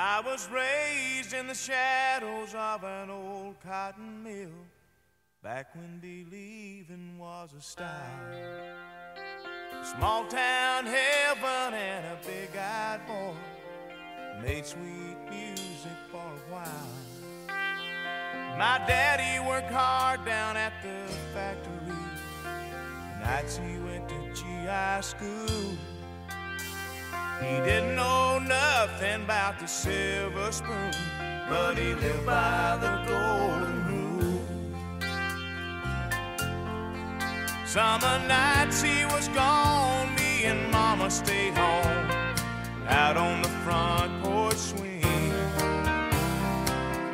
I was raised in the shadows of an old cotton mill back when believing was a style. Small town heaven and a big eyed boy made sweet music for a while. My daddy worked hard down at the factory. Nights he went to GI school. He didn't know nothing about the silver spoon, but he lived by the golden rule. Summer nights he was gone, me and Mama stayed home, out on the front porch swing,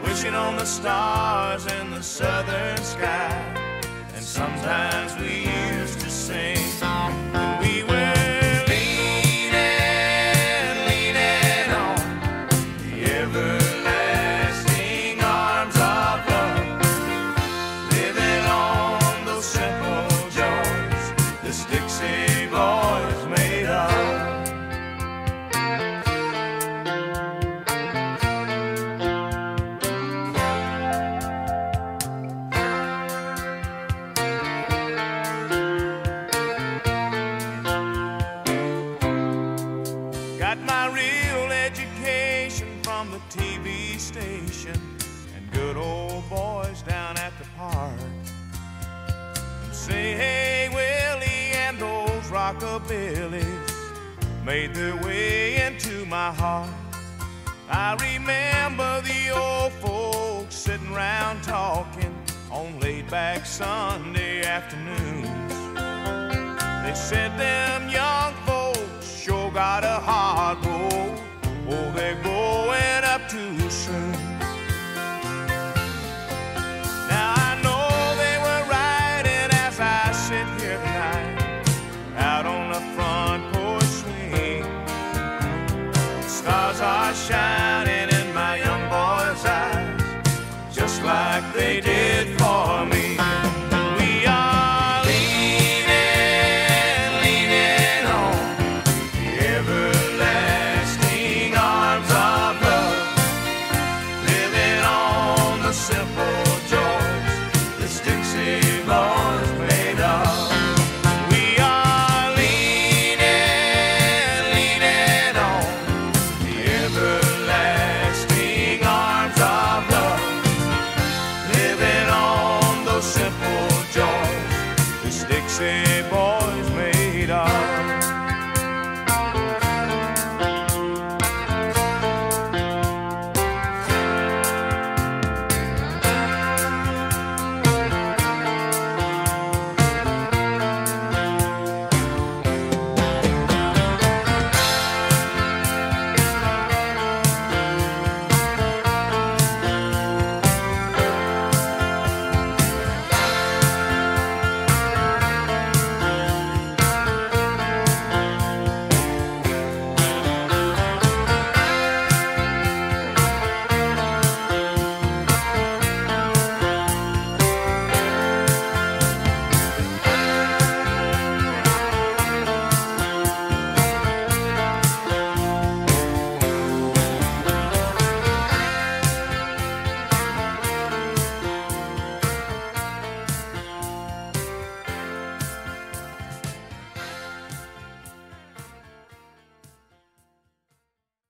wishing on the stars in the southern sky, and sometimes we rockabillys made their way into my heart. I remember the old folks sitting round talking on laid back Sunday afternoons. They said them young folks sure got a hard road. Oh, they're growing up too soon. Stars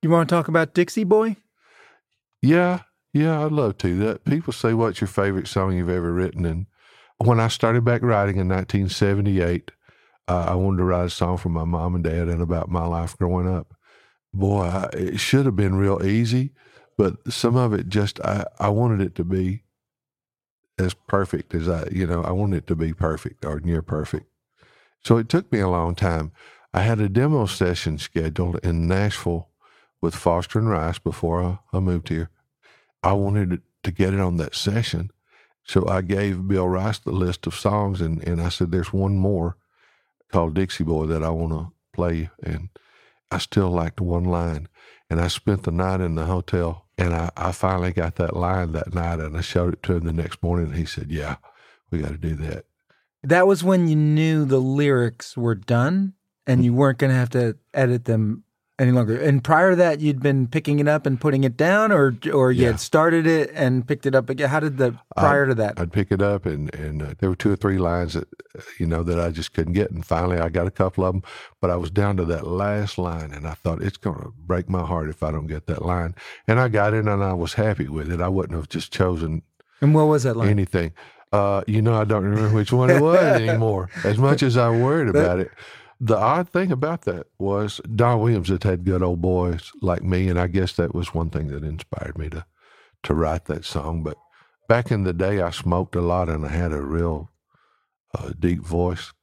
You want to talk about Dixie Boy? Yeah, yeah, I'd love to. That people say, "What's your favorite song you've ever written?" And when I started back writing in 1978, uh, I wanted to write a song for my mom and dad and about my life growing up. Boy, I, it should have been real easy, but some of it just I, I wanted it to be as perfect as I you know I wanted it to be perfect or near perfect. So it took me a long time. I had a demo session scheduled in Nashville with Foster and Rice before I, I moved here. I wanted to get it on that session. So I gave Bill Rice the list of songs and, and I said, there's one more called Dixie Boy that I want to play. And I still liked one line. And I spent the night in the hotel and I, I finally got that line that night and I showed it to him the next morning and he said, yeah, we got to do that. That was when you knew the lyrics were done and mm-hmm. you weren't going to have to edit them any longer. And prior to that, you'd been picking it up and putting it down, or or you Yeah. had started it and picked it up again. How did the prior to that? I'd pick it up, and and uh, there were two or three lines that you know that I just couldn't get, and finally I got a couple of them, but I was down to that last line, and I thought it's going to break my heart if I don't get that line, and I got it, and I was happy with it. I wouldn't have just chosen and what was that line? anything. Uh, you know, I don't remember which one it was anymore. As much as I worried about it, the odd thing about that was Don Williams had had good old boys like me, and I guess that was one thing that inspired me to to write that song. But back in the day, I smoked a lot, and I had a real uh, deep voice,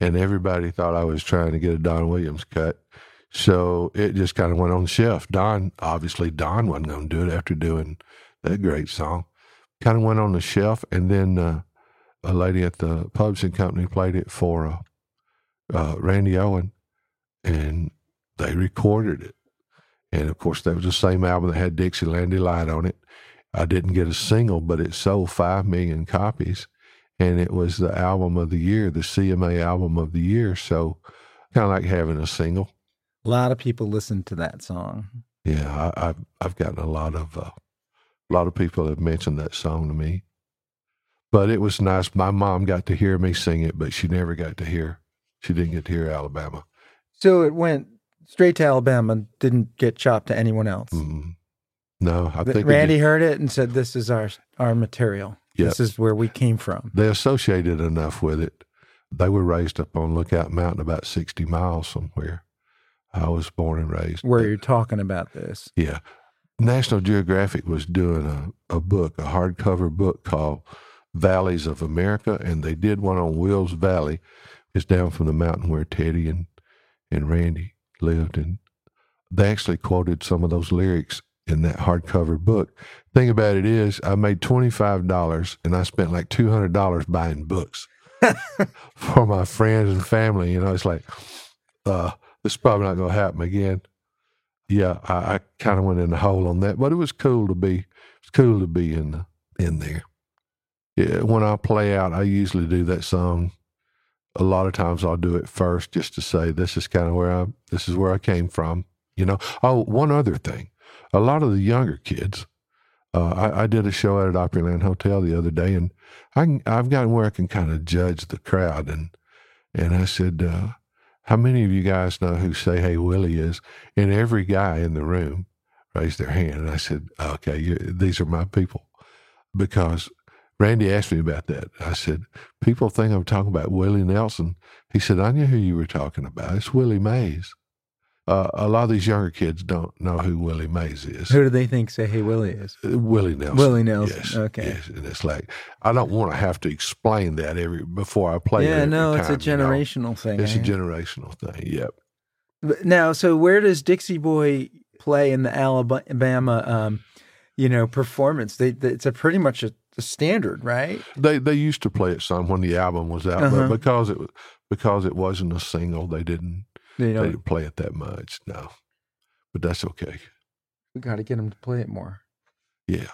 and everybody thought I was trying to get a Don Williams cut. So it just kind of went on the shelf. Don, obviously, Don wasn't going to do it after doing that great song. Kind of went on the shelf, and then uh, a lady at the publishing company played it for uh, uh, Randy Owen, and they recorded it. And of course, that was the same album that had Dixieland Delight on it. I didn't get a single, but it sold five million copies, and it was the album of the year, the CMA album of the year. So, kind of like having a single. A lot of people listened to that song. Yeah, I, I've I've gotten a lot of uh, a lot of people have mentioned that song to me. But it was nice. My mom got to hear me sing it, but she never got to hear. She didn't get to hear Alabama. So it went straight to Alabama, didn't get chopped to anyone else. Mm. No, I Th- think Randy heard it and said, "This is our our material. Yep. This is where we came from." they associated enough with it. They were raised up on Lookout Mountain, about sixty miles somewhere. I was born and raised. Where you're talking about this. Yeah. National Geographic was doing a, a book, a hardcover book called Valleys of America, and they did one on Wills Valley. It's down from the mountain where Teddy and, and Randy lived. And they actually quoted some of those lyrics in that hardcover book. Thing about it is, I made $25 and I spent like $200 buying books for my friends and family. You know, it's like, uh, this is probably not going to happen again yeah, I, I kind of went in the hole on that, but it was cool to be it's cool to be in the, in there. Yeah, when I play out, I usually do that song. A lot of times, I'll do it first just to say this is kind of where I this is where I came from. You know. Oh, one other thing, a lot of the younger kids. Uh, I, I did a show at an Opryland Hotel the other day, and I can, I've gotten where I can kind of judge the crowd, and and I said, uh, how many of you guys know who Say Hey Willie is? And every guy in the room raised their hand. And I said, okay, you, these are my people. Because Randy asked me about that. I said, people think I'm talking about Willie Nelson. He said, I knew who you were talking about. It's Willie Mays. Uh, a lot of these younger kids don't know who Willie Mays is. Who do they think say Hey Willie is? Uh, Willie Nelson. Willie Nelson, Yes, okay. Yes. And it's like, I don't want to have to explain that every before I play yeah, no, it's a time, you know? generational thing. It's a I- generational thing. Yep. But Now, so where does Dixie Boy play in the Alabama, um, you know, performance? They, they, it's a pretty much a, a standard, right? They they used to play it some when the album was out, Uh-huh. but because it was because it wasn't a single, they didn't You they didn't play it that much. No, but that's okay. we got to get them to play it more. Yeah.